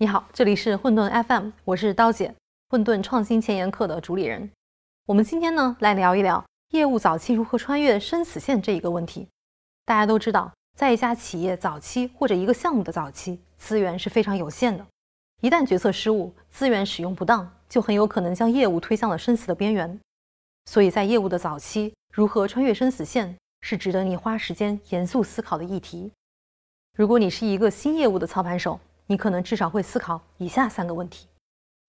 你好，这里是混沌 FM，我是刀姐，混沌创新前沿课的主理人。我们今天呢来聊一聊业务早期如何穿越生死线这一个问题。大家都知道，在一家企业早期或者一个项目的早期，资源是非常有限的，一旦决策失误，资源使用不当，就很有可能将业务推向了生死的边缘。所以在业务的早期，如何穿越生死线，是值得你花时间严肃思考的议题。如果你是一个新业务的操盘手，你可能至少会思考以下三个问题：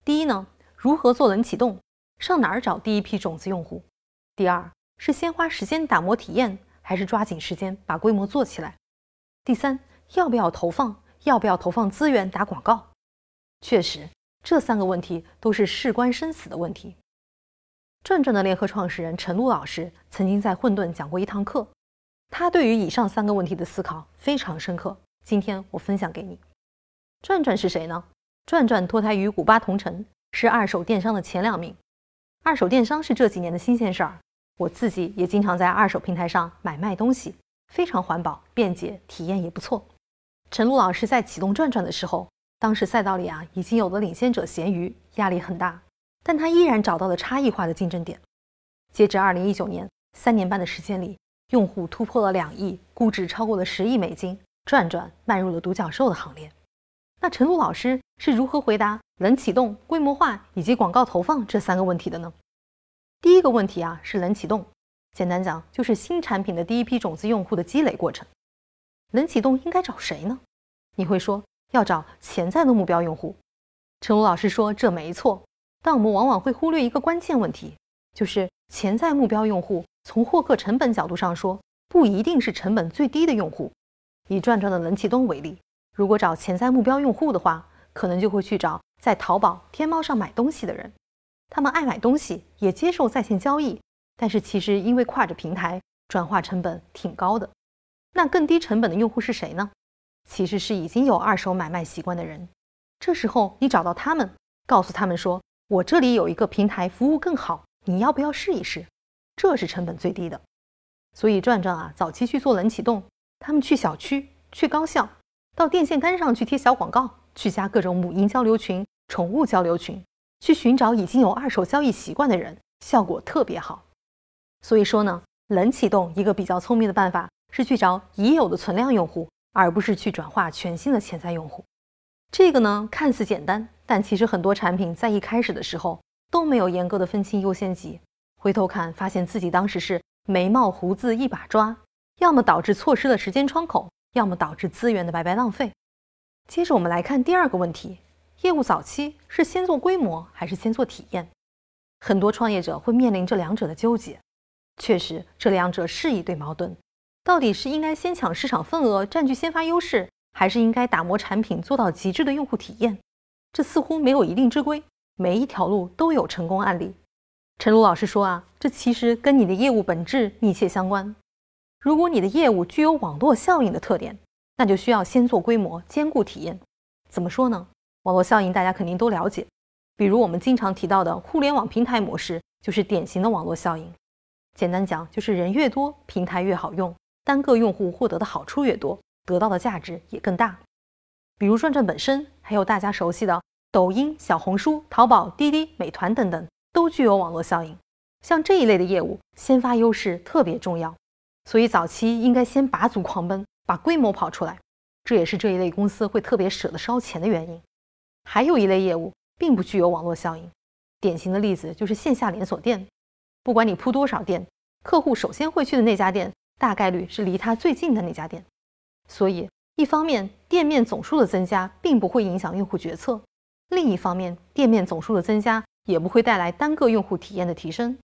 第一呢，如何做冷启动？上哪儿找第一批种子用户？第二是先花时间打磨体验，还是抓紧时间把规模做起来？第三，要不要投放？要不要投放资源打广告？确实，这三个问题都是事关生死的问题。转转的联合创始人陈露老师曾经在混沌讲过一堂课，他对于以上三个问题的思考非常深刻。今天我分享给你。转转是谁呢？转转脱胎于古巴同城，是二手电商的前两名。二手电商是这几年的新鲜事儿，我自己也经常在二手平台上买卖东西，非常环保、便捷，体验也不错。陈露老师在启动转转的时候，当时赛道里啊已经有了领先者闲鱼，压力很大，但他依然找到了差异化的竞争点。截至二零一九年，三年半的时间里，用户突破了两亿，估值超过了十亿美金，转转迈入了独角兽的行列。那陈露老师是如何回答冷启动、规模化以及广告投放这三个问题的呢？第一个问题啊是冷启动，简单讲就是新产品的第一批种子用户的积累过程。冷启动应该找谁呢？你会说要找潜在的目标用户。陈露老师说这没错，但我们往往会忽略一个关键问题，就是潜在目标用户从获客成本角度上说，不一定是成本最低的用户。以转转的冷启动为例。如果找潜在目标用户的话，可能就会去找在淘宝、天猫上买东西的人。他们爱买东西，也接受在线交易，但是其实因为跨着平台，转化成本挺高的。那更低成本的用户是谁呢？其实是已经有二手买卖习惯的人。这时候你找到他们，告诉他们说：“我这里有一个平台，服务更好，你要不要试一试？”这是成本最低的。所以转转啊，早期去做冷启动，他们去小区，去高校。到电线杆上去贴小广告，去加各种母婴交流群、宠物交流群，去寻找已经有二手交易习惯的人，效果特别好。所以说呢，冷启动一个比较聪明的办法是去找已有的存量用户，而不是去转化全新的潜在用户。这个呢看似简单，但其实很多产品在一开始的时候都没有严格的分清优先级。回头看，发现自己当时是眉毛胡子一把抓，要么导致错失了时间窗口。要么导致资源的白白浪费。接着我们来看第二个问题：业务早期是先做规模还是先做体验？很多创业者会面临这两者的纠结。确实，这两者是一对矛盾。到底是应该先抢市场份额，占据先发优势，还是应该打磨产品，做到极致的用户体验？这似乎没有一定之规，每一条路都有成功案例。陈露老师说啊，这其实跟你的业务本质密切相关。如果你的业务具有网络效应的特点，那就需要先做规模，兼顾体验。怎么说呢？网络效应大家肯定都了解，比如我们经常提到的互联网平台模式，就是典型的网络效应。简单讲，就是人越多，平台越好用，单个用户获得的好处越多，得到的价值也更大。比如转转本身，还有大家熟悉的抖音、小红书、淘宝、滴滴、美团等等，都具有网络效应。像这一类的业务，先发优势特别重要。所以早期应该先拔足狂奔，把规模跑出来，这也是这一类公司会特别舍得烧钱的原因。还有一类业务并不具有网络效应，典型的例子就是线下连锁店。不管你铺多少店，客户首先会去的那家店，大概率是离他最近的那家店。所以，一方面店面总数的增加并不会影响用户决策，另一方面店面总数的增加也不会带来单个用户体验的提升。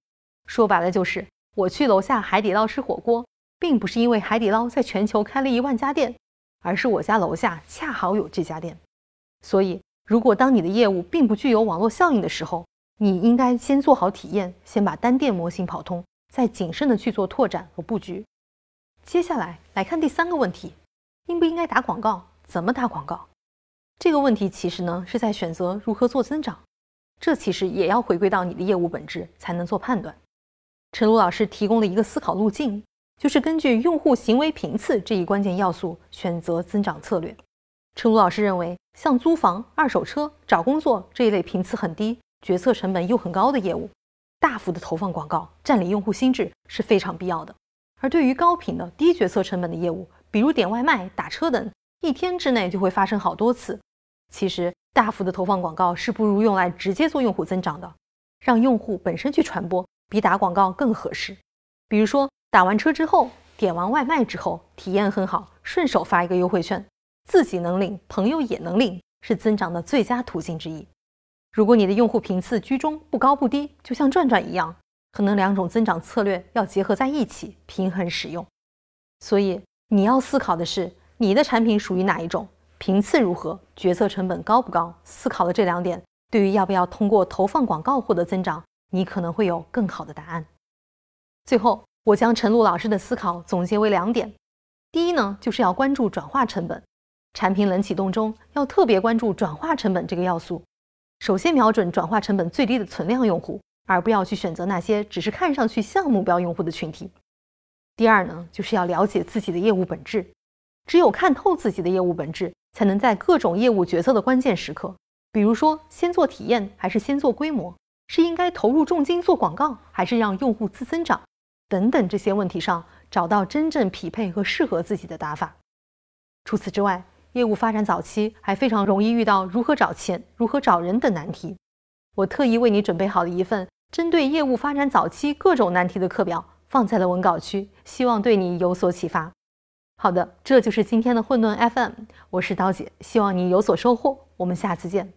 说白了就是我去楼下海底捞吃火锅。并不是因为海底捞在全球开了一万家店，而是我家楼下恰好有这家店。所以，如果当你的业务并不具有网络效应的时候，你应该先做好体验，先把单店模型跑通，再谨慎的去做拓展和布局。接下来来看第三个问题：应不应该打广告？怎么打广告？这个问题其实呢是在选择如何做增长。这其实也要回归到你的业务本质才能做判断。陈露老师提供了一个思考路径，就是根据用户行为频次这一关键要素选择增长策略。陈露老师认为，像租房、二手车、找工作这一类频次很低、决策成本又很高的业务，大幅的投放广告占领用户心智是非常必要的。而对于高频的低决策成本的业务，比如点外卖、打车等，一天之内就会发生好多次。其实，大幅的投放广告是不如用来直接做用户增长的，让用户本身去传播。比打广告更合适。比如说，打完车之后，点完外卖之后，体验很好，顺手发一个优惠券，自己能领，朋友也能领，是增长的最佳途径之一。如果你的用户频次居中，不高不低，就像转转一样，可能两种增长策略要结合在一起，平衡使用。所以你要思考的是，你的产品属于哪一种，频次如何，决策成本高不高？思考了这两点，对于要不要通过投放广告获得增长。你可能会有更好的答案。最后，我将陈露老师的思考总结为两点：第一呢，就是要关注转化成本，产品冷启动中要特别关注转化成本这个要素，首先瞄准转化成本最低的存量用户，而不要去选择那些只是看上去像目标用户的群体。第二呢，就是要了解自己的业务本质，只有看透自己的业务本质，才能在各种业务决策的关键时刻，比如说先做体验还是先做规模。是应该投入重金做广告，还是让用户自增长？等等这些问题上，找到真正匹配和适合自己的打法。除此之外，业务发展早期还非常容易遇到如何找钱、如何找人等难题。我特意为你准备好了一份针对业务发展早期各种难题的课表，放在了文稿区，希望对你有所启发。好的，这就是今天的混沌 FM，我是刀姐，希望你有所收获。我们下次见。